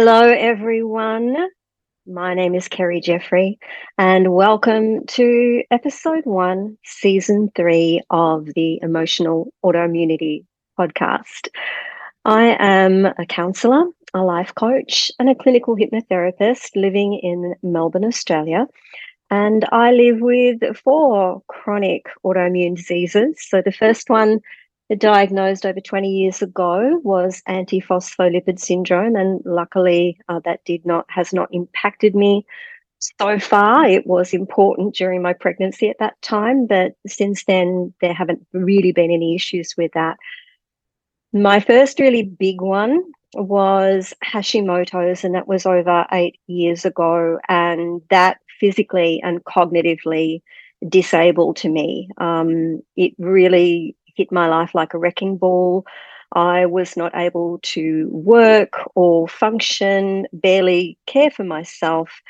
Hello, everyone. My name is Kerry Jeffery, and welcome to episode one, season three of the Emotional Autoimmunity podcast. I am a counselor, a life coach, and a clinical hypnotherapist living in Melbourne, Australia. And I live with four chronic autoimmune diseases. So the first one diagnosed over 20 years ago was antiphospholipid syndrome and luckily uh, that did not has not impacted me so far. It was important during my pregnancy at that time but since then there haven't really been any issues with that. My first really big one was hashimoto's and that was over 8 years ago and that physically and cognitively disabled to me. Um, it really hit my life like a wrecking ball. I was not able to work or function, barely care for myself.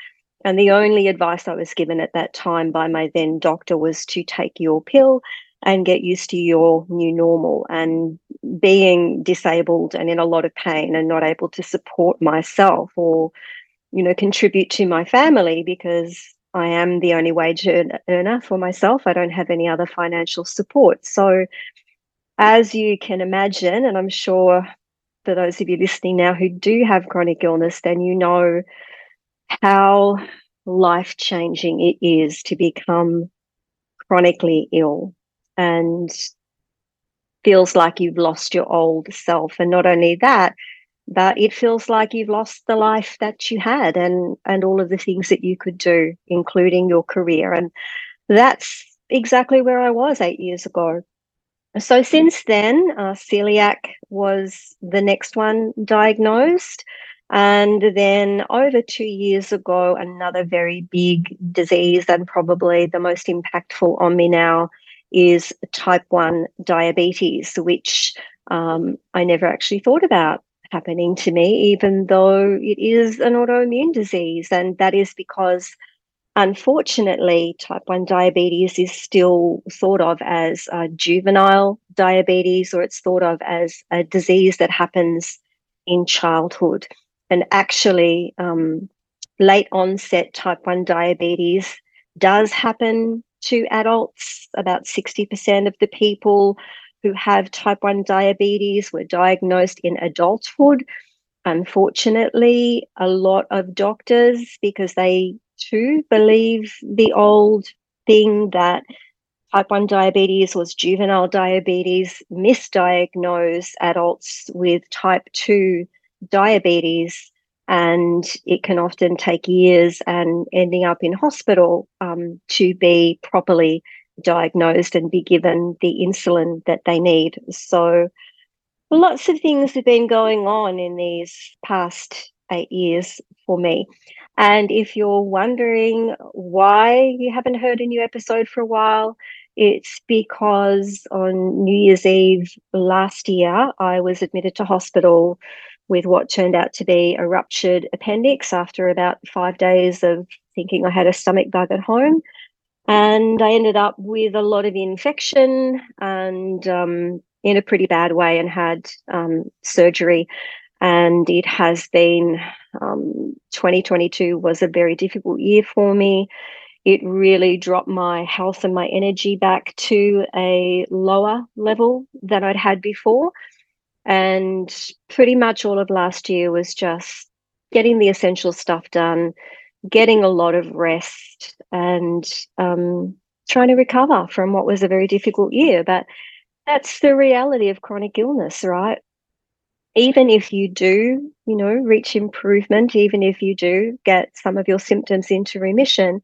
And the only advice I was given at that time by my then doctor was to take your pill and get used to your new normal. And being disabled and in a lot of pain and not able to support myself or, you know, contribute to my family because I am the only wage earner for myself. I don't have any other financial support. So, as you can imagine, and I'm sure for those of you listening now who do have chronic illness, then you know how life changing it is to become chronically ill and feels like you've lost your old self. And not only that, but it feels like you've lost the life that you had and and all of the things that you could do including your career. And that's exactly where I was 8 years ago. So since then uh, celiac was the next one diagnosed. And then over 2 years ago another very big disease and probably the most impactful on me now is type 1 diabetes which um, I never actually thought about happening to me, even though it is an autoimmune disease. And that is because, unfortunately, type 1 diabetes is still thought of as juvenile diabetes, or it's thought of as a disease that happens in childhood. And actually, um, late onset type 1 diabetes does happen to adults. About 60% of the people who have type 1 diabetes were diagnosed in adulthood. Unfortunately, a lot of doctors, because they too believe the old thing that type 1 diabetes was juvenile diabetes, misdiagnose adults with type 2 diabetes. And it can often take years and ending up in hospital um, to be properly diagnosed and be given the insulin that they need. So, lots of things have been going on in these past eight years for me. And if you're wondering why you haven't heard a new episode for a while, it's because on New Year's Eve last year, I was admitted to hospital with what turned out to be a ruptured appendix after about five days of thinking I had a stomach bug at home. And I ended up with a lot of infection and um, in a pretty bad way and had um, surgery. And it has been um, 2022 was a very difficult year for me. It really dropped my health and my energy back to a lower level than I'd had before. And pretty much all of last year was just getting the essential stuff done, getting a lot of rest and um, trying to recover from what was a very difficult year. But that's the reality of chronic illness, right? Even if you do, you know, reach improvement, even if you do get some of your symptoms into remission,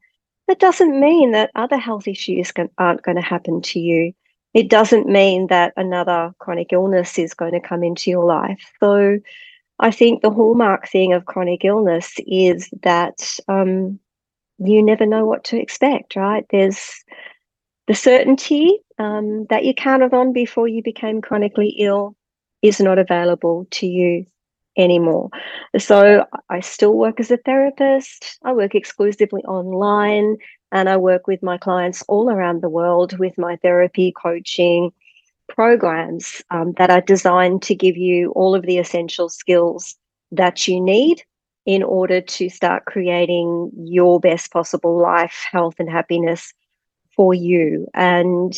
that doesn't mean that other health issues aren't going to happen to you. It doesn't mean that another chronic illness is going to come into your life. So, I think the hallmark thing of chronic illness is that um, you never know what to expect, right? There's the certainty um, that you counted on before you became chronically ill is not available to you anymore. So I still work as a therapist. I work exclusively online and I work with my clients all around the world with my therapy, coaching, programs um, that are designed to give you all of the essential skills that you need in order to start creating your best possible life, health, and happiness for you. And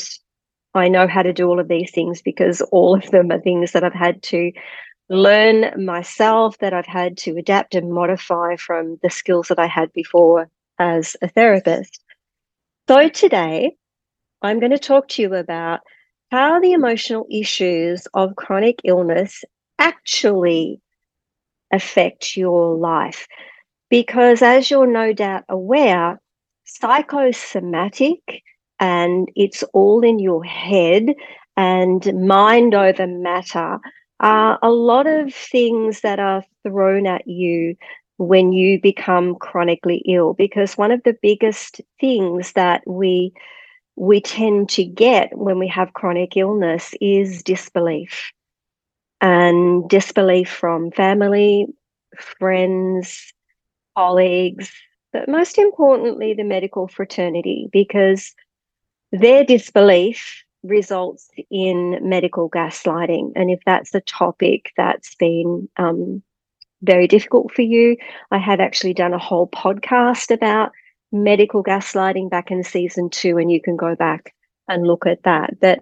I know how to do all of these things because all of them are things that I've had to learn myself, that I've had to adapt and modify from the skills that I had before as a therapist. So today, I'm going to talk to you about how the emotional issues of chronic illness actually affect your life. Because as you're no doubt aware, psychosomatic and it's all in your head and mind over matter are a lot of things that are thrown at you when you become chronically ill because one of the biggest things that we we tend to get when we have chronic illness is disbelief and disbelief from family, friends, colleagues, but most importantly, the medical fraternity, because their disbelief results in medical gaslighting. And if that's a topic that's been um, very difficult for you, I have actually done a whole podcast about medical gaslighting back in season two, and you can go back and look at that. But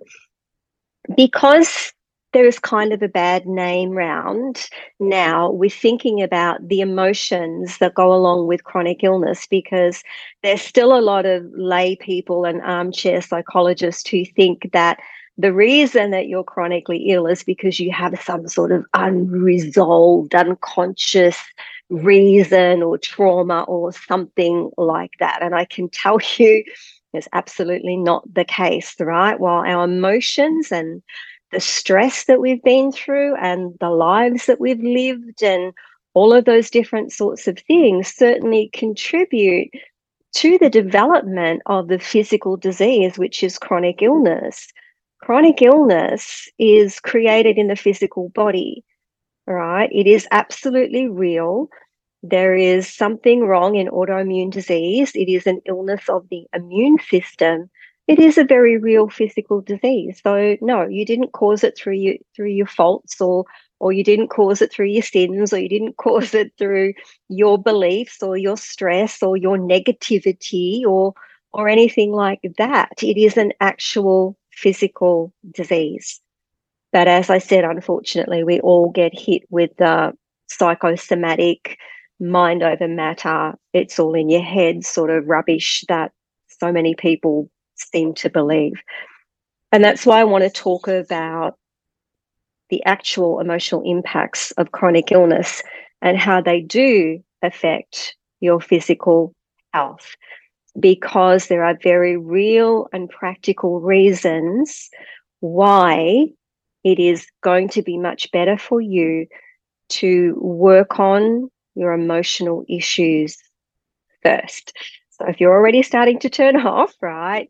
because there is kind of a bad name round now with thinking about the emotions that go along with chronic illness because there's still a lot of lay people and armchair psychologists who think that the reason that you're chronically ill is because you have some sort of unresolved, unconscious reason or trauma or something like that. And I can tell you it's absolutely not the case, right? While our emotions and the stress that we've been through and the lives that we've lived and all of those different sorts of things certainly contribute to the development of the physical disease, which is chronic illness. Chronic illness is created in the physical body right? It is absolutely real. There is something wrong in autoimmune disease. It is an illness of the immune system. It is a very real physical disease. So no, you didn't cause it through you through your faults or or you didn't cause it through your sins or you didn't cause it through your beliefs or your stress or your negativity or or anything like that. It is an actual physical disease. But as I said, unfortunately, we all get hit with the psychosomatic mind over matter. It's all in your head sort of rubbish that so many people seem to believe. And that's why I want to talk about the actual emotional impacts of chronic illness and how they do affect your physical health because there are very real and practical reasons why it is going to be much better for you to work on your emotional issues first. So if you're already starting to turn off, right,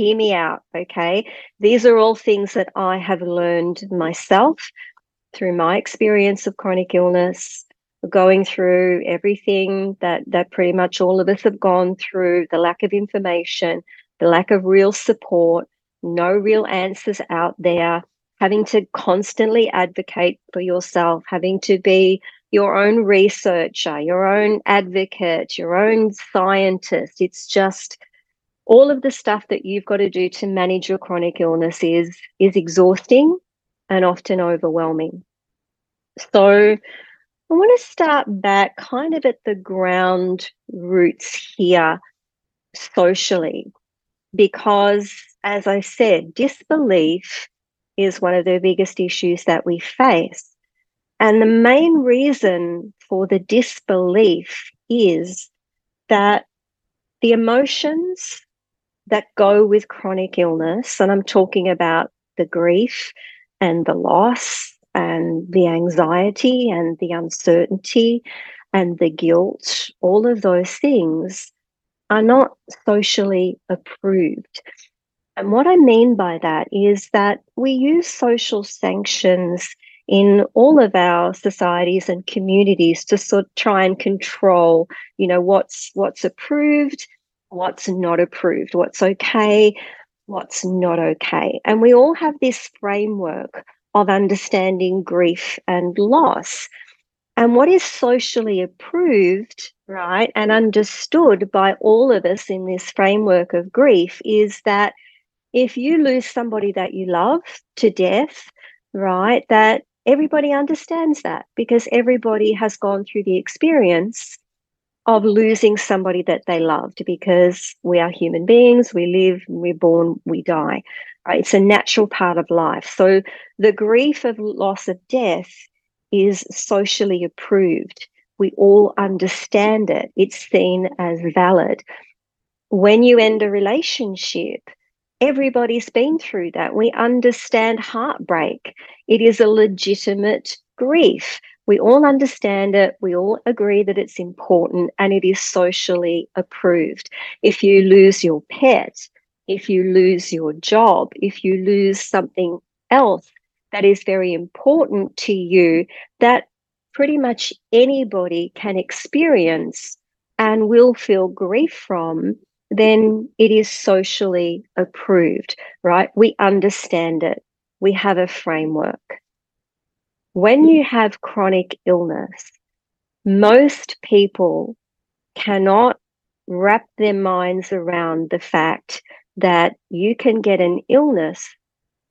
hear me out, okay? These are all things that I have learned myself through my experience of chronic illness, going through everything that that pretty much all of us have gone through, the lack of information, the lack of real support, no real answers out there, having to constantly advocate for yourself, having to be your own researcher, your own advocate, your own scientist. It's just all of the stuff that you've got to do to manage your chronic illness is is exhausting and often overwhelming. So I want to start back kind of at the ground roots here socially because as I said, disbelief is one of the biggest issues that we face. And the main reason for the disbelief is that the emotions that go with chronic illness, and I'm talking about the grief and the loss and the anxiety and the uncertainty and the guilt, all of those things are not socially approved. And what I mean by that is that we use social sanctions in all of our societies and communities to sort of try and control, you know, what's what's approved, what's not approved, what's okay, what's not okay. And we all have this framework of understanding grief and loss. And what is socially approved, right, and understood by all of us in this framework of grief is that if you lose somebody that you love to death, right, that everybody understands that because everybody has gone through the experience of losing somebody that they loved because we are human beings, we live, we're born, we die. Right? It's a natural part of life. So the grief of loss of death is socially approved. We all understand it. It's seen as valid. When you end a relationship, everybody's been through that. We understand heartbreak. It is a legitimate grief. We all understand it. We all agree that it's important and it is socially approved. If you lose your pet, if you lose your job, if you lose something else that is very important to you, that pretty much anybody can experience and will feel grief from, then it is socially approved, right? We understand it. We have a framework. When you have chronic illness, most people cannot wrap their minds around the fact that you can get an illness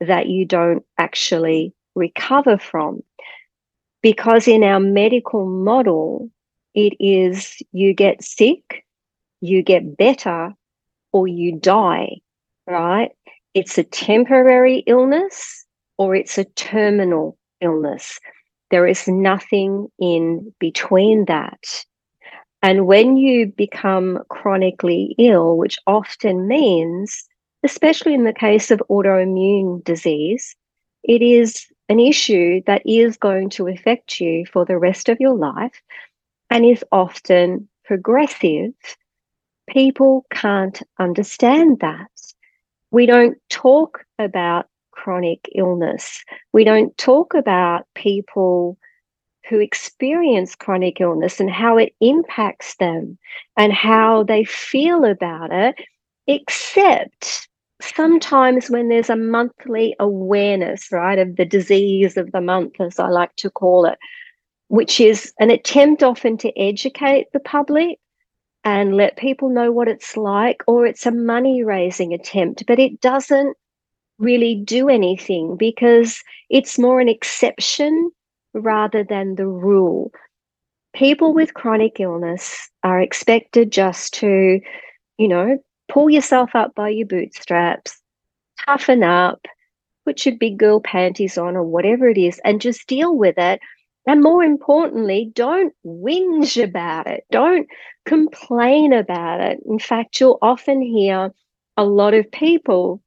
that you don't actually recover from. Because in our medical model, it is you get sick, you get better, or you die, right? It's a temporary illness or it's a terminal illness. There is nothing in between that. And when you become chronically ill, which often means, especially in the case of autoimmune disease, it is an issue that is going to affect you for the rest of your life and is often progressive. People can't understand that. We don't talk about chronic illness. We don't talk about people who experience chronic illness and how it impacts them and how they feel about it, except sometimes when there's a monthly awareness, right, of the disease of the month, as I like to call it, which is an attempt often to educate the public and let people know what it's like, or it's a money raising attempt, but it doesn't really do anything because it's more an exception rather than the rule. People with chronic illness are expected just to, you know, pull yourself up by your bootstraps, toughen up, put your big girl panties on or whatever it is, and just deal with it. And more importantly, don't whinge about it. Don't complain about it. In fact, you'll often hear a lot of people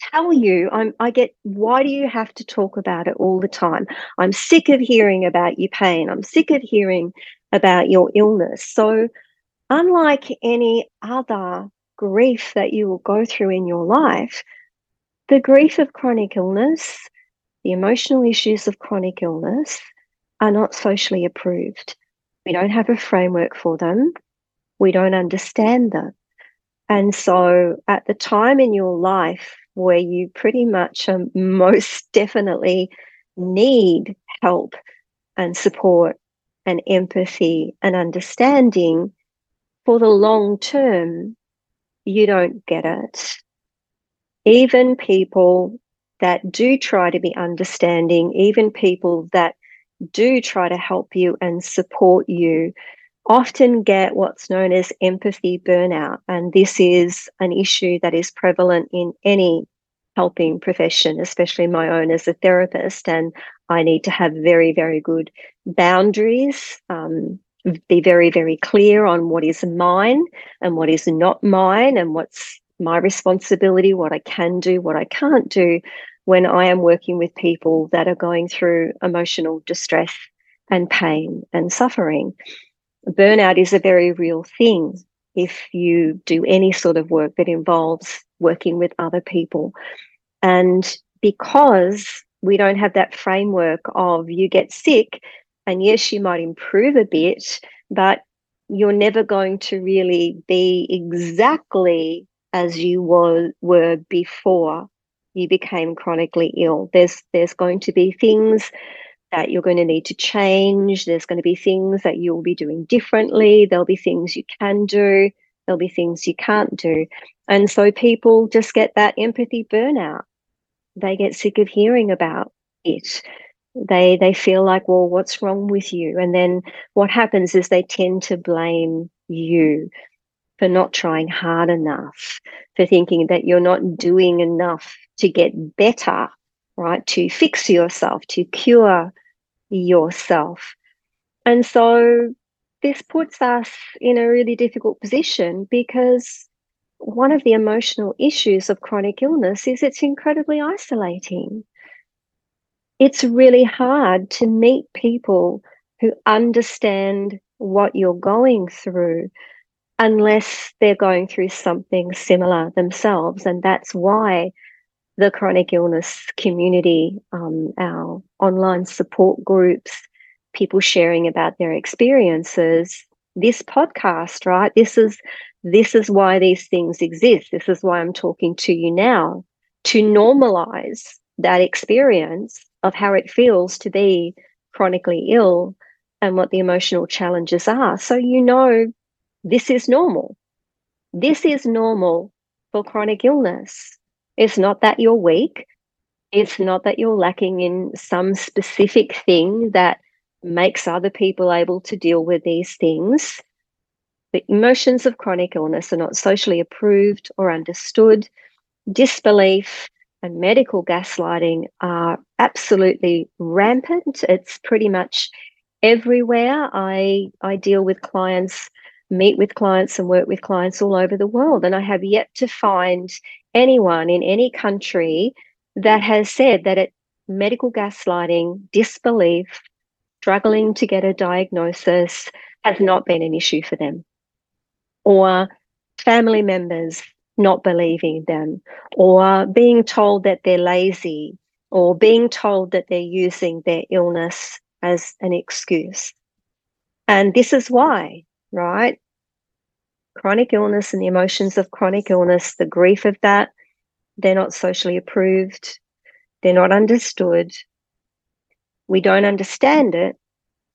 tell you I'm I get why do you have to talk about it all the time? I'm sick of hearing about your pain. I'm sick of hearing about your illness. So unlike any other grief that you will go through in your life, the grief of chronic illness, the emotional issues of chronic illness are not socially approved. We don't have a framework for them. We don't understand them. And so at the time in your life where you pretty much um, most definitely need help and support and empathy and understanding for the long term, you don't get it. Even people that do try to be understanding, even people that do try to help you and support you, often get what's known as empathy burnout. And this is an issue that is prevalent in any helping profession, especially my own as a therapist. And I need to have very, very good boundaries, um, be very, very clear on what is mine and what is not mine, and what's my responsibility, what I can do, what I can't do when I am working with people that are going through emotional distress and pain and suffering burnout is a very real thing if you do any sort of work that involves working with other people. And because we don't have that framework of you get sick, and yes, you might improve a bit, but you're never going to really be exactly as you were, were before you became chronically ill. There's there's going to be things that you're going to need to change. There's going to be things that you'll be doing differently. There'll be things you can do. There'll be things you can't do. And so people just get that empathy burnout. They get sick of hearing about it. They they feel like, well, what's wrong with you? And then what happens is they tend to blame you for not trying hard enough, for thinking that you're not doing enough to get better, right? To fix yourself, to cure yourself. And so this puts us in a really difficult position because one of the emotional issues of chronic illness is it's incredibly isolating. It's really hard to meet people who understand what you're going through unless they're going through something similar themselves. And that's why the chronic illness community, um, our online support groups, people sharing about their experiences, this podcast, right? This is this is why these things exist. This is why I'm talking to you now to normalize that experience of how it feels to be chronically ill and what the emotional challenges are. So you know this is normal. This is normal for chronic illness. It's not that you're weak. It's not that you're lacking in some specific thing that makes other people able to deal with these things. The emotions of chronic illness are not socially approved or understood. Disbelief and medical gaslighting are absolutely rampant. It's pretty much everywhere. I, I deal with clients, meet with clients, and work with clients all over the world. And I have yet to find anyone in any country that has said that it medical gaslighting, disbelief, struggling to get a diagnosis has not been an issue for them. Or family members not believing them, or being told that they're lazy, or being told that they're using their illness as an excuse. And this is why, right? Chronic illness and the emotions of chronic illness, the grief of that, they're not socially approved, they're not understood. We don't understand it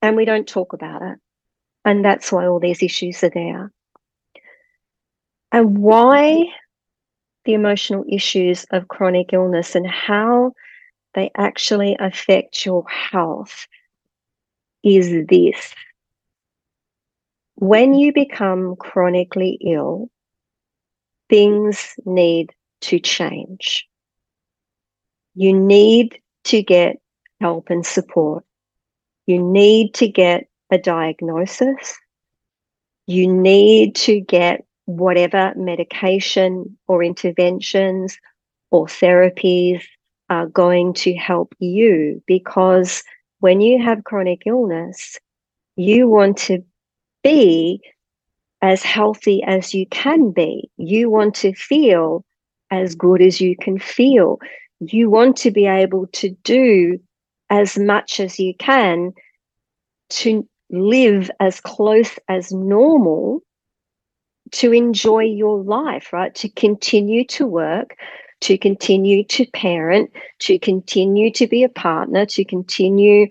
and we don't talk about it. And that's why all these issues are there. And why the emotional issues of chronic illness and how they actually affect your health is this when you become chronically ill, things need to change. You need to get help and support. You need to get a diagnosis. You need to get whatever medication or interventions or therapies are going to help you because when you have chronic illness, you want to be as healthy as you can be. You want to feel as good as you can feel. You want to be able to do as much as you can to live as close as normal to enjoy your life, right? To continue to work, to continue to parent, to continue to be a partner, to continue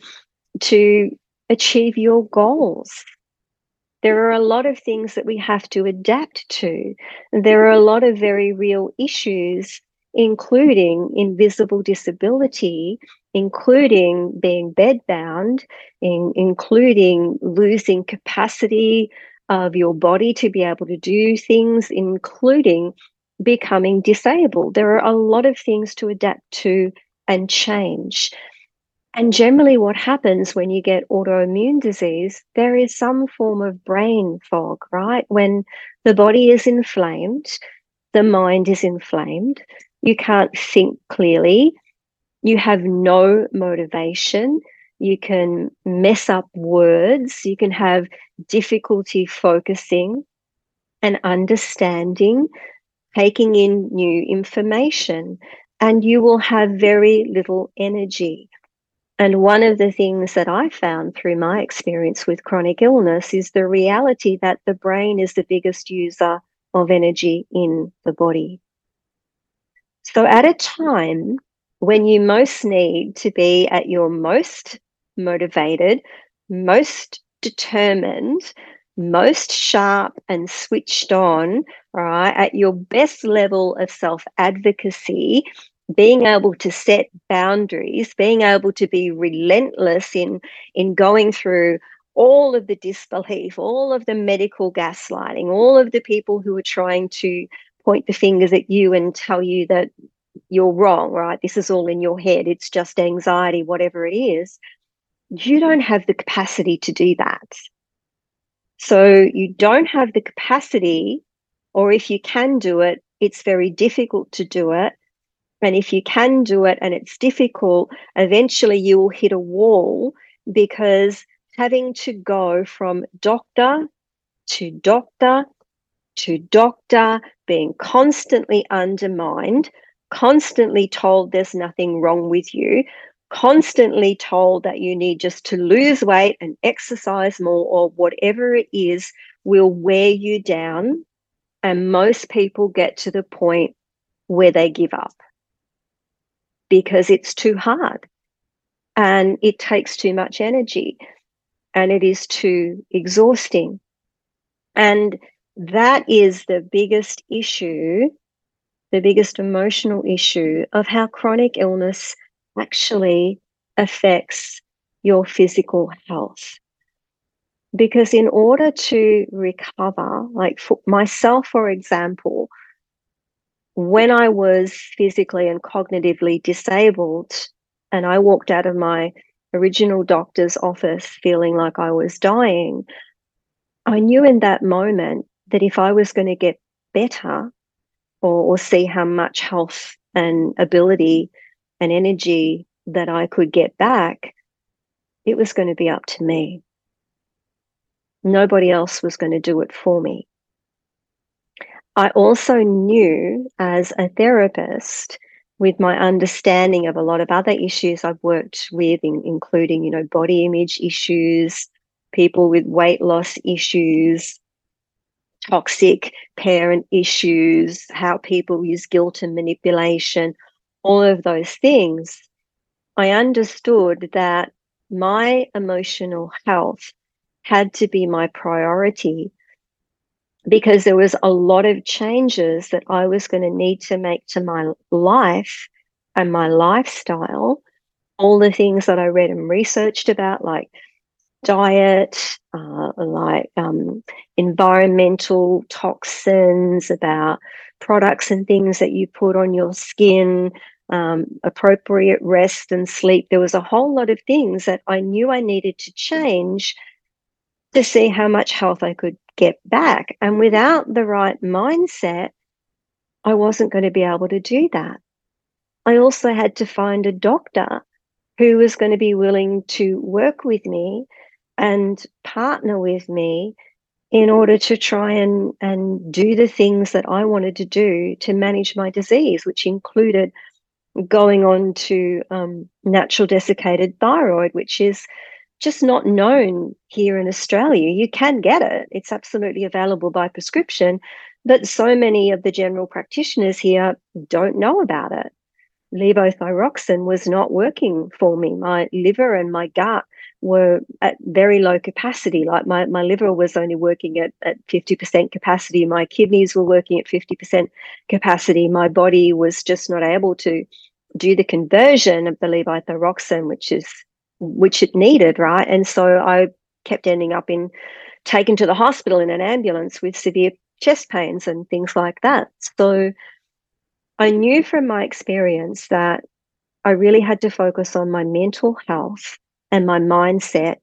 to achieve your goals there are a lot of things that we have to adapt to. There are a lot of very real issues, including invisible disability, including being bedbound, in, including losing capacity of your body to be able to do things, including becoming disabled. There are a lot of things to adapt to and change. And generally, what happens when you get autoimmune disease, there is some form of brain fog, right? When the body is inflamed, the mind is inflamed, you can't think clearly, you have no motivation, you can mess up words, you can have difficulty focusing and understanding, taking in new information, and you will have very little energy. And one of the things that I found through my experience with chronic illness is the reality that the brain is the biggest user of energy in the body. So, at a time when you most need to be at your most motivated, most determined, most sharp and switched on, right, at your best level of self advocacy, being able to set boundaries, being able to be relentless in, in going through all of the disbelief, all of the medical gaslighting, all of the people who are trying to point the fingers at you and tell you that you're wrong, right? This is all in your head. It's just anxiety, whatever it is. You don't have the capacity to do that. So you don't have the capacity, or if you can do it, it's very difficult to do it. And if you can do it and it's difficult, eventually you will hit a wall because having to go from doctor to doctor to doctor, being constantly undermined, constantly told there's nothing wrong with you, constantly told that you need just to lose weight and exercise more or whatever it is will wear you down. And most people get to the point where they give up because it's too hard and it takes too much energy and it is too exhausting. And that is the biggest issue, the biggest emotional issue of how chronic illness actually affects your physical health. Because in order to recover, like for myself, for example, when I was physically and cognitively disabled, and I walked out of my original doctor's office feeling like I was dying, I knew in that moment that if I was going to get better or, or see how much health and ability and energy that I could get back, it was going to be up to me. Nobody else was going to do it for me. I also knew as a therapist, with my understanding of a lot of other issues I've worked with, in, including, you know, body image issues, people with weight loss issues, toxic parent issues, how people use guilt and manipulation, all of those things, I understood that my emotional health had to be my priority because there was a lot of changes that I was going to need to make to my life and my lifestyle. All the things that I read and researched about, like diet, uh, like um, environmental toxins, about products and things that you put on your skin, um, appropriate rest and sleep. There was a whole lot of things that I knew I needed to change to see how much health I could get back. And without the right mindset, I wasn't going to be able to do that. I also had to find a doctor who was going to be willing to work with me and partner with me in order to try and, and do the things that I wanted to do to manage my disease, which included going on to um, natural desiccated thyroid, which is just not known here in Australia. You can get it, it's absolutely available by prescription, but so many of the general practitioners here don't know about it. Levothyroxine was not working for me. My liver and my gut were at very low capacity. Like my, my liver was only working at, at 50% capacity. My kidneys were working at 50% capacity. My body was just not able to do the conversion of the levothyroxine, which is which it needed, right? And so I kept ending up in taken to the hospital in an ambulance with severe chest pains and things like that. So I knew from my experience that I really had to focus on my mental health and my mindset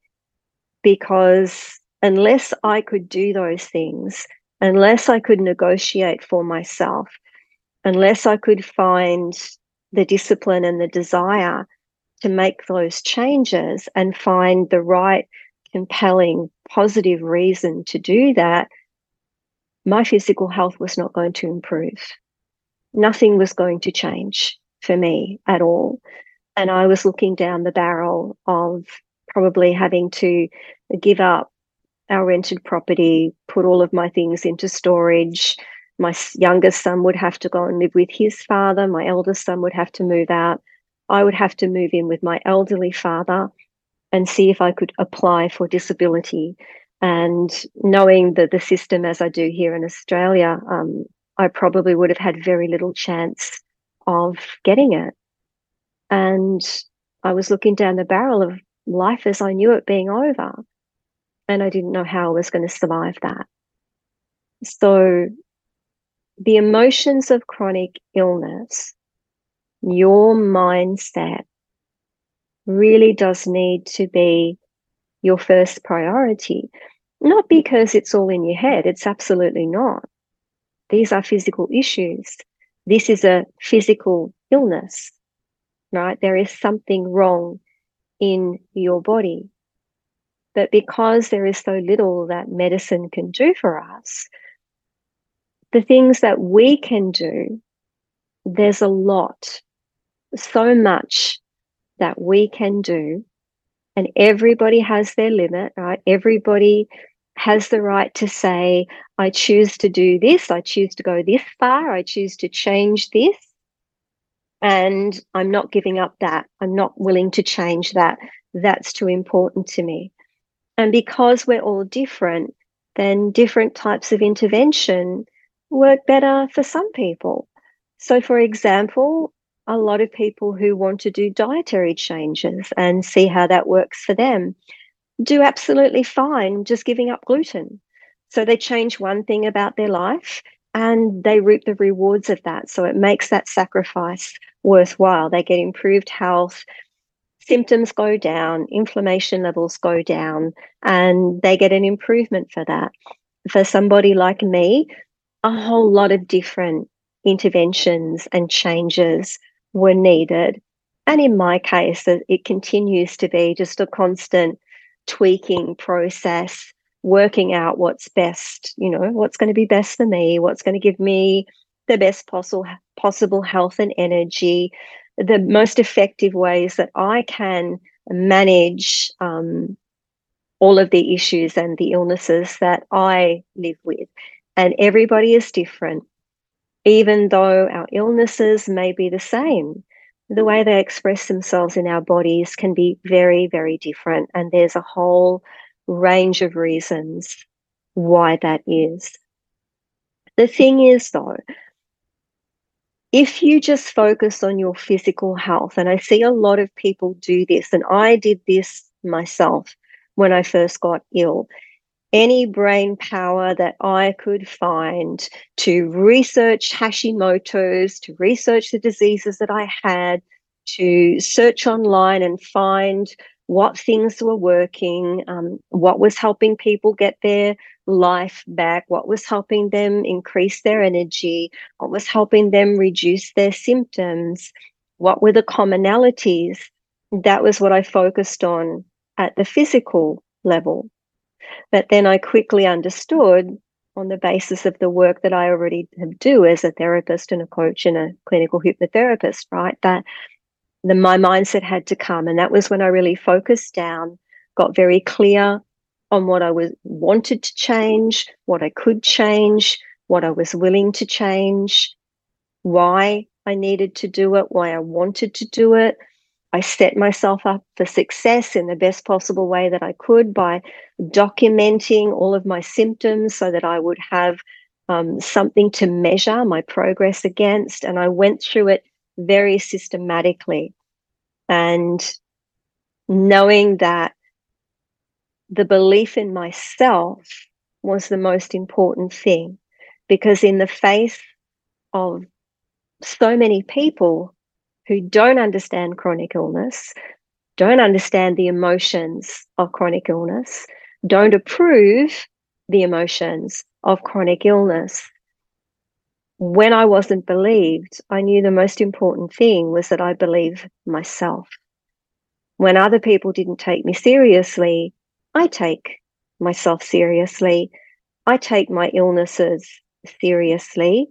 because unless I could do those things, unless I could negotiate for myself, unless I could find the discipline and the desire to make those changes and find the right, compelling, positive reason to do that, my physical health was not going to improve. Nothing was going to change for me at all. And I was looking down the barrel of probably having to give up our rented property, put all of my things into storage. My youngest son would have to go and live with his father. My eldest son would have to move out. I would have to move in with my elderly father. and see if I could apply for disability. And knowing that the system as I do here in Australia, um, I probably would have had very little chance of getting it. And I was looking down the barrel of life as I knew it being over. And I didn't know how I was going to survive that. So the emotions of chronic illness, your mindset really does need to be your first priority. Not mm. because it's all in your head, it's absolutely not. These are physical issues. This is a physical illness, right? There is something wrong in your body. But because there is so little that medicine can do for us, the things that we can do, there's a lot, so much that we can do. And everybody has their limit, right? Everybody has the right to say, I choose to do this, I choose to go this far, I choose to change this. And I'm not giving up that. I'm not willing to change that. That's too important to me. And because we're all different, then different types of intervention work better for some people. So, for example, a lot of people who want to do dietary changes and see how that works for them do absolutely fine just giving up gluten. So they change one thing about their life and they reap the rewards of that. So it makes that sacrifice worthwhile. They get improved health, symptoms go down, inflammation levels go down, and they get an improvement for that. For somebody like me, a whole lot of different interventions and changes were needed. And in my case, it continues to be just a constant tweaking process, working out what's best, you know, what's going to be best for me, what's going to give me the best possible possible health and energy, the most effective ways that I can manage um, all of the issues and the illnesses that I live with. And everybody is different, even though our illnesses may be the same the way they express themselves in our bodies can be very, very different. And there's a whole range of reasons why that is. The thing is, though, if you just focus on your physical health, and I see a lot of people do this, and I did this myself when I first got ill, any brain power that I could find to research Hashimoto's, to research the diseases that I had, to search online and find what things were working, um, what was helping people get their life back, what was helping them increase their energy, what was helping them reduce their symptoms, what were the commonalities. That was what I focused on at the physical level. But then I quickly understood on the basis of the work that I already do as a therapist and a coach and a clinical hypnotherapist, right? That the, my mindset had to come. And that was when I really focused down, got very clear on what I was wanted to change, what I could change, what I was willing to change, why I needed to do it, why I wanted to do it, I set myself up for success in the best possible way that I could by documenting all of my symptoms so that I would have um, something to measure my progress against. And I went through it very systematically. And knowing that the belief in myself was the most important thing, because in the face of so many people who don't understand chronic illness, don't understand the emotions of chronic illness, don't approve the emotions of chronic illness. When I wasn't believed, I knew the most important thing was that I believe myself. When other people didn't take me seriously, I take myself seriously. I take my illnesses seriously.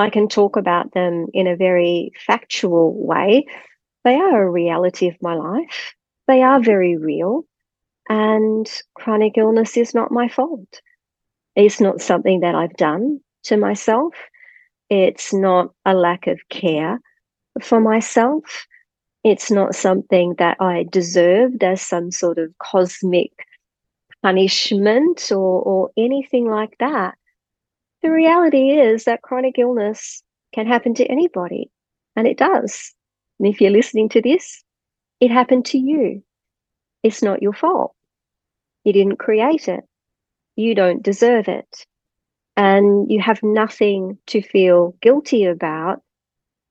I can talk about them in a very factual way. They are a reality of my life. They are very real. And chronic illness is not my fault. It's not something that I've done to myself. It's not a lack of care for myself. It's not something that I deserved as some sort of cosmic punishment or, or anything like that. The reality is that chronic illness can happen to anybody, and it does. And if you're listening to this, it happened to you. It's not your fault. You didn't create it. You don't deserve it. And you have nothing to feel guilty about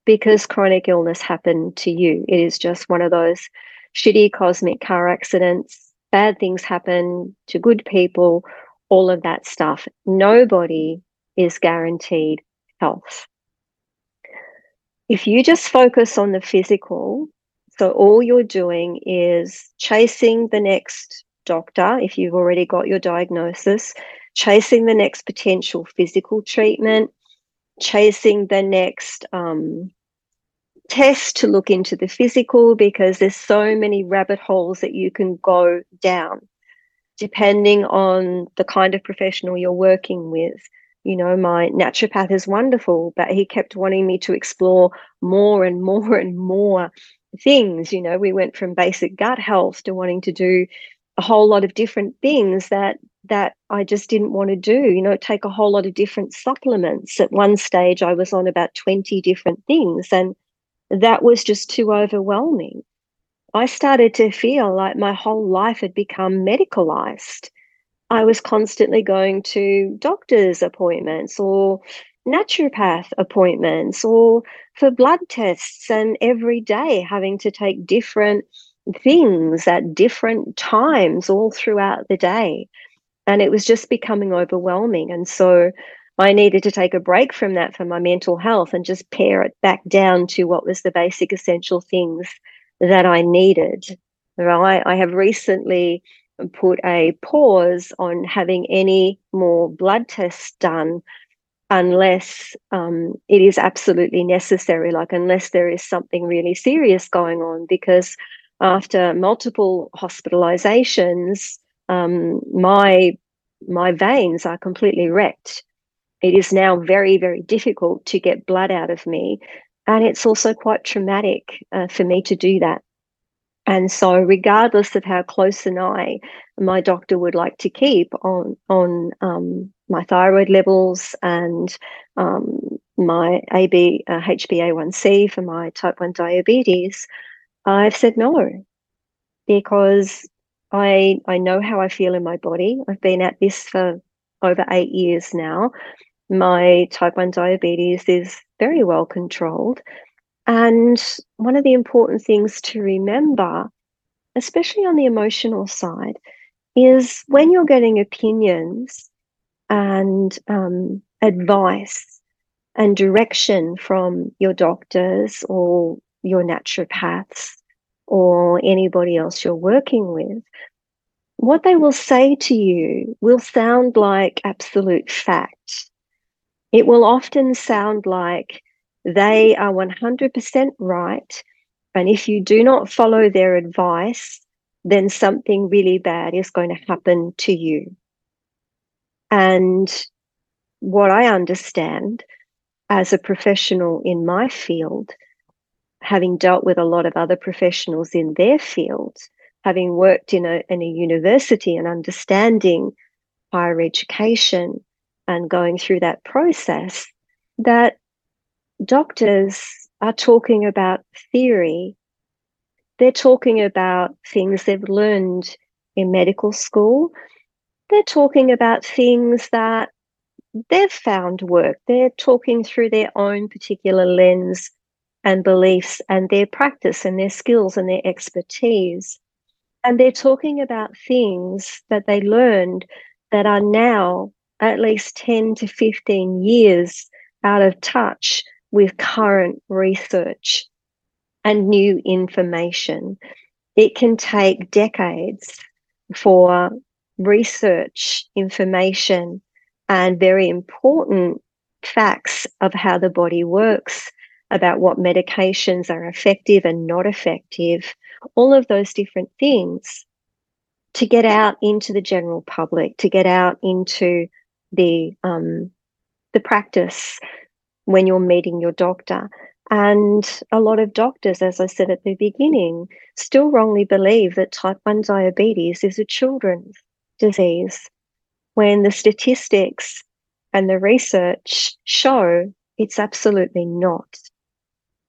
because chronic illness happened to you. It is just one of those shitty cosmic car accidents. Bad things happen to good people, all of that stuff. Nobody is guaranteed health. If you just focus on the physical, so all you're doing is chasing the next doctor, if you've already got your diagnosis, chasing the next potential physical treatment, chasing the next um, test to look into the physical because there's so many rabbit holes that you can go down depending on the kind of professional you're working with. You know, my naturopath is wonderful, but he kept wanting me to explore more and more and more things. You know, we went from basic gut health to wanting to do a whole lot of different things that that I just didn't want to do. You know, take a whole lot of different supplements. At one stage, I was on about 20 different things, and that was just too overwhelming. I started to feel like my whole life had become medicalized. I was constantly going to doctor's appointments or naturopath appointments or for blood tests, and every day having to take different things at different times all throughout the day. And it was just becoming overwhelming. And so I needed to take a break from that for my mental health and just pare it back down to what was the basic essential things that I needed. Right. I have recently put a pause on having any more blood tests done unless um, it is absolutely necessary, like unless there is something really serious going on. Because after multiple hospitalizations, um, my my veins are completely wrecked it is now very, very difficult to get blood out of me. And it's also quite traumatic uh, for me to do that. And so, regardless of how close an eye my doctor would like to keep on on um, my thyroid levels and um, my AB uh, HbA1c for my type one diabetes, I've said no because I I know how I feel in my body. I've been at this for over eight years now, my type 1 diabetes is very well controlled. And one of the important things to remember, especially on the emotional side, is when you're getting opinions and um, advice and direction from your doctors or your naturopaths or anybody else you're working with, what they will say to you will sound like absolute fact. It will often sound like they are 100% right. And if you do not follow their advice, then something really bad is going to happen to you. And what I understand as a professional in my field, having dealt with a lot of other professionals in their fields, having worked in a, in a university and understanding higher education, and going through that process that doctors are talking about theory. They're talking about things they've learned in medical school. They're talking about things that they've found work. They're talking through their own particular lens and beliefs and their practice and their skills and their expertise. And they're talking about things that they learned that are now at least 10 to 15 years out of touch with current research and new information. It can take decades for research, information, and very important facts of how the body works, about what medications are effective and not effective, all of those different things to get out into the general public, to get out into the um, the practice when you're meeting your doctor. And a lot of doctors, as I said at the beginning, still wrongly believe that type 1 diabetes is a children's disease when the statistics and the research show it's absolutely not.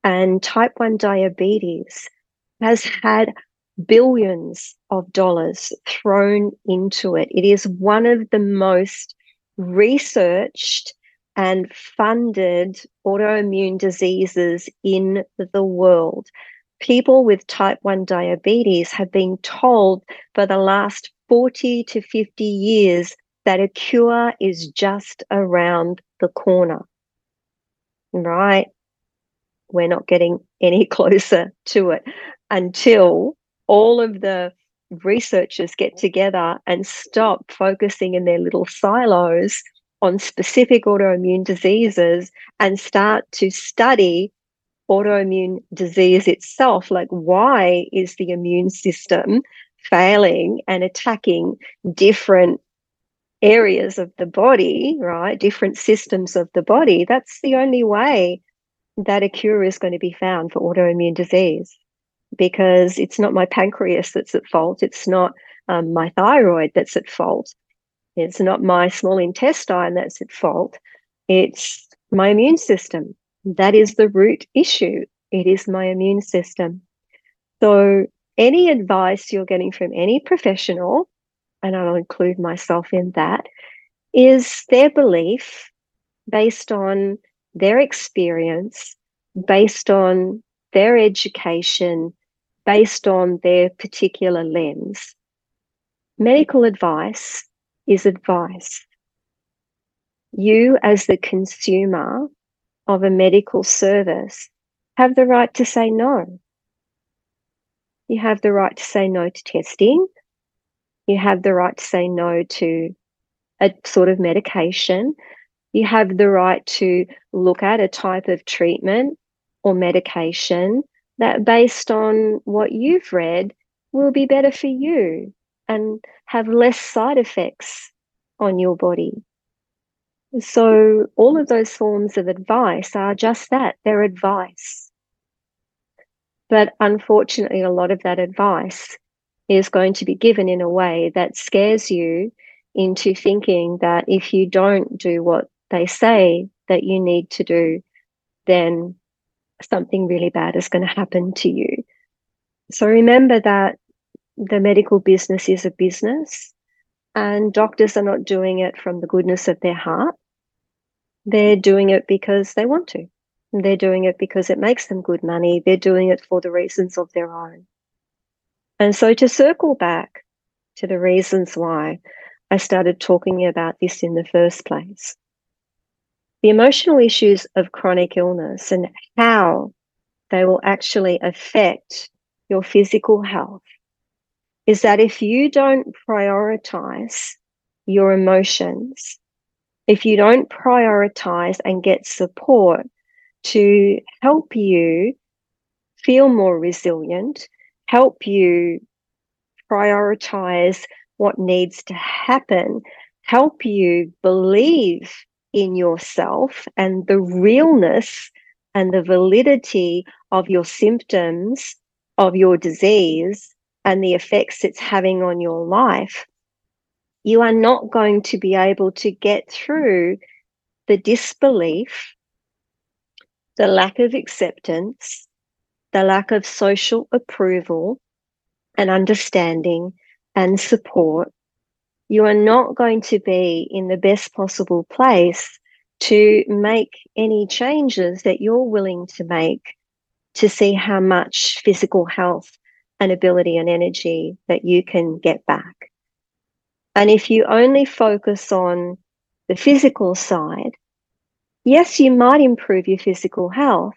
And type 1 diabetes has had billions of dollars thrown into it. It is one of the most researched and funded autoimmune diseases in the world. People with type 1 diabetes have been told for the last 40 to 50 years that a cure is just around the corner. Right? We're not getting any closer to it until all of the researchers get together and stop focusing in their little silos on specific autoimmune diseases and start to study autoimmune disease itself. Like, why is the immune system failing and attacking different areas of the body, right? Different systems of the body. That's the only way that a cure is going to be found for autoimmune disease because it's not my pancreas that's at fault. It's not um, my thyroid that's at fault. It's not my small intestine that's at fault. It's my immune system. That is the root issue. It is my immune system. So, any advice you're getting from any professional, and I'll include myself in that, is their belief based on their experience, based on their education, based on their particular lens. Medical advice is advice. You, as the consumer of a medical service, have the right to say no. You have the right to say no to testing. You have the right to say no to a sort of medication. You have the right to look at a type of treatment or medication that, based on what you've read, will be better for you and have less side effects on your body. So, all of those forms of advice are just that they're advice. But unfortunately, a lot of that advice is going to be given in a way that scares you into thinking that if you don't do what they say that you need to do, then something really bad is going to happen to you. So remember that the medical business is a business and doctors are not doing it from the goodness of their heart. They're doing it because they want to. They're doing it because it makes them good money. They're doing it for the reasons of their own. And so to circle back to the reasons why I started talking about this in the first place, the emotional issues of chronic illness and how they will actually affect your physical health is that if you don't prioritize your emotions, if you don't prioritize and get support to help you feel more resilient, help you prioritize what needs to happen, help you believe in yourself and the realness and the validity of your symptoms of your disease and the effects it's having on your life, you are not going to be able to get through the disbelief, the lack of acceptance, the lack of social approval and understanding and support. You are not going to be in the best possible place to make any changes that you're willing to make to see how much physical health and ability and energy that you can get back. And if you only focus on the physical side, yes, you might improve your physical health,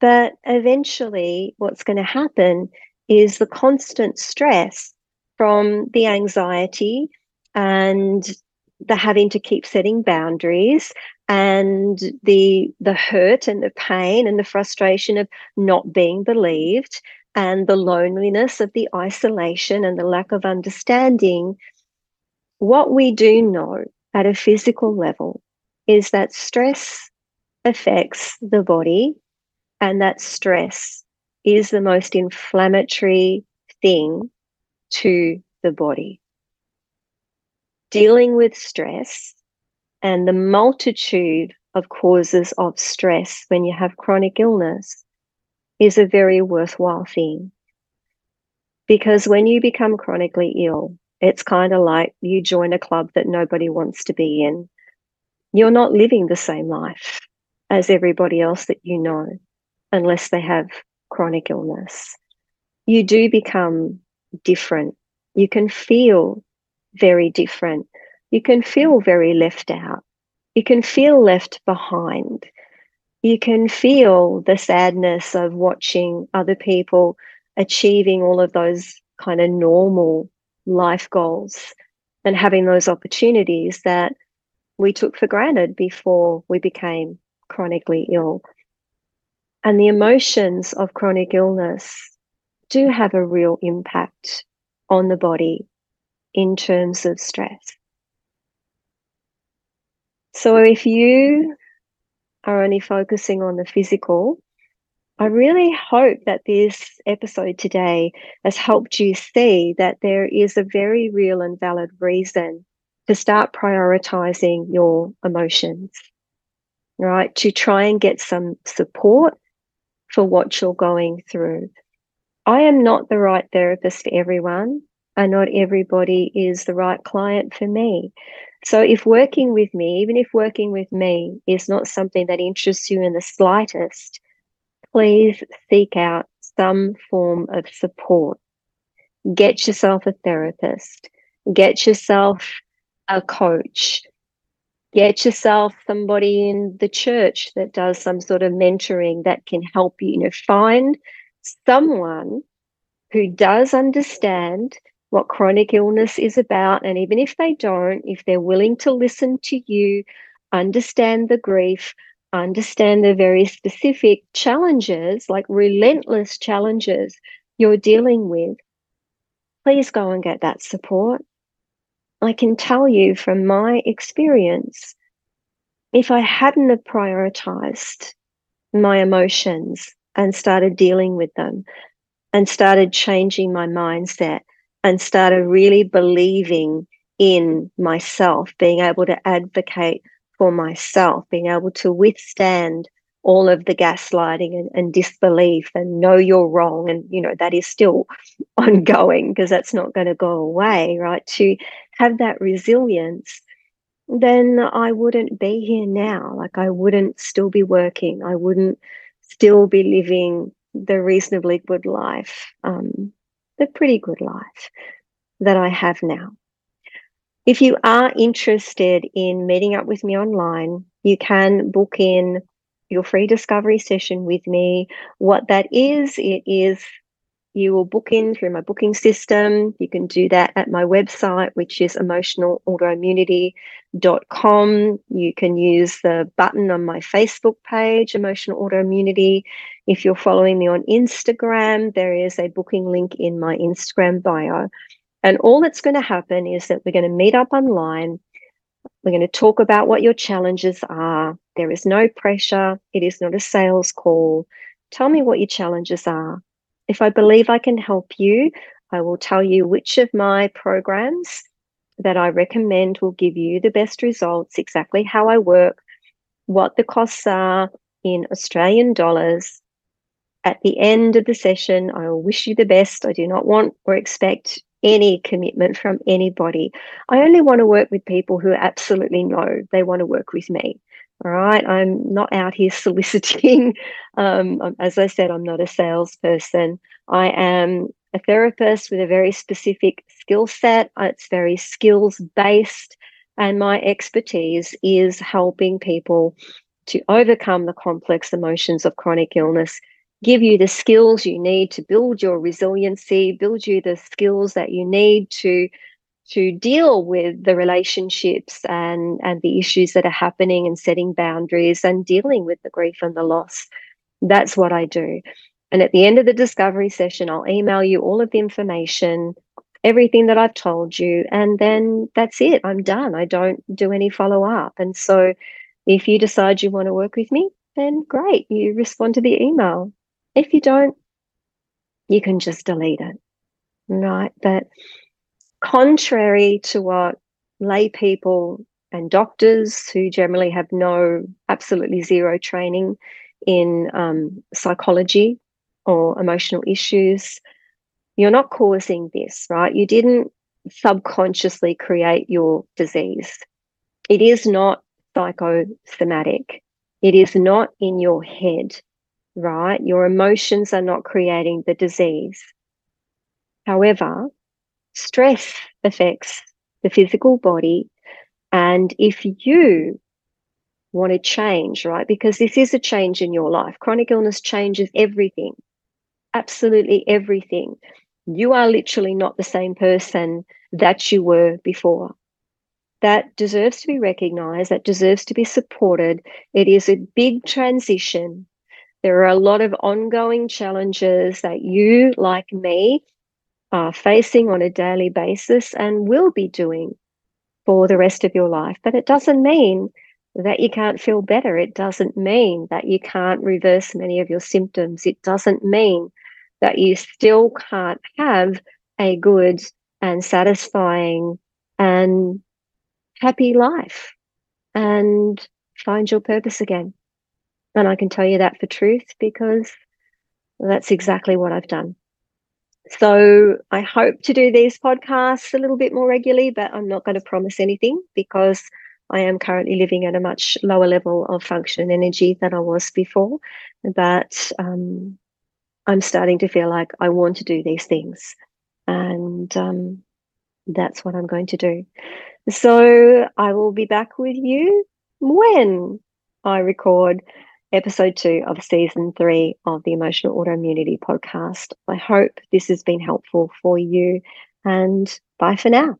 but eventually what's going to happen is the constant stress from the anxiety and the having to keep setting boundaries and the the hurt and the pain and the frustration of not being believed and the loneliness of the isolation and the lack of understanding, what we do know at a physical level is that stress affects the body and that stress is the most inflammatory thing to the body. Dealing with stress and the multitude of causes of stress when you have chronic illness is a very worthwhile thing. Because when you become chronically ill, it's kind of like you join a club that nobody wants to be in. You're not living the same life as everybody else that you know, unless they have chronic illness. You do become different. You can feel very different. You can feel very left out. You can feel left behind. You can feel the sadness of watching other people achieving all of those kind of normal life goals and having those opportunities that we took for granted before we became chronically ill. And the emotions of chronic illness do have a real impact on the body in terms of stress. So if you are only focusing on the physical, I really hope that this episode today has helped you see that there is a very real and valid reason to start prioritizing your emotions, right? To try and get some support for what you're going through. I am not the right therapist for everyone, and not everybody is the right client for me. So, if working with me, even if working with me is not something that interests you in the slightest, please seek out some form of support. Get yourself a therapist, get yourself a coach, get yourself somebody in the church that does some sort of mentoring that can help you. You know, find someone who does understand what chronic illness is about. And even if they don't, if they're willing to listen to you, understand the grief, understand the very specific challenges, like relentless challenges you're dealing with, please go and get that support. I can tell you from my experience, if I hadn't have prioritized my emotions and started dealing with them and started changing my mindset and started really believing in myself, being able to advocate for myself, being able to withstand all of the gaslighting and, and, disbelief and know you're wrong. And you know that is still ongoing because that's not going to go away right? To have that resilience then i wouldn't be here now. Like i wouldn't still be working. I wouldn't still be living the reasonably good life um, the pretty good life that i have now if you are interested in meeting up with me online, you can book in your free discovery session with me. What that is, it is you will book in through my booking system. You can do that at my website, which is emotionalautoimmunity.com. You can use the button on my Facebook page, Emotional Autoimmunity. If you're following me on Instagram, there is a booking link in my Instagram bio. And all that's going to happen is that we're going to meet up online. We're going to talk about what your challenges are. There is no pressure. It is not a sales call. Tell me what your challenges are. If I believe I can help you, I will tell you which of my programs that I recommend will give you the best results, exactly how I work, what the costs are in Australian dollars. At the end of the session, I will wish you the best. I do not want or expect any commitment from anybody. I only want to work with people who absolutely know they want to work with me. All right. I'm not out here soliciting. Um, as I said, I'm not a salesperson. I am a therapist with a very specific skill set. It's very skills based. And my expertise is helping people to overcome the complex emotions of chronic illness give you the skills you need to build your resiliency, build you the skills that you need to to deal with the relationships and and the issues that are happening and setting boundaries and dealing with the grief and the loss. That's what I do. And at the end of the discovery session, I'll email you all of the information, everything that I've told you, and then that's it. I'm done. I don't do any follow up. And so if you decide you want to work with me, then great, you respond to the email. If you don't, you can just delete it. Right. But contrary to what lay people and doctors who generally have no, absolutely zero training in um, psychology or emotional issues, you're not causing this, right? You didn't subconsciously create your disease. It is not psychosomatic. It is not in your head, right? Your emotions are not creating the disease. However, stress affects the physical body. And if you want to change, right? Because this is a change in your life. Chronic illness changes everything, absolutely everything. You are literally not the same person that you were before. That deserves to be recognized, that deserves to be supported. It is a big transition. There are a lot of ongoing challenges that you, like me, are facing on a daily basis and will be doing for the rest of your life. But it doesn't mean that you can't feel better. It doesn't mean that you can't reverse many of your symptoms. It doesn't mean that you still can't have a good and satisfying and happy life and find your purpose again. And I can tell you that for truth because that's exactly what I've done. So I hope to do these podcasts a little bit more regularly, but I'm not going to promise anything because I am currently living at a much lower level of function and energy than I was before. But um, I'm starting to feel like I want to do these things. And um, that's what I'm going to do. So I will be back with you when I record episode two of season three of the Emotional Autoimmunity podcast. I hope this has been helpful for you and bye for now.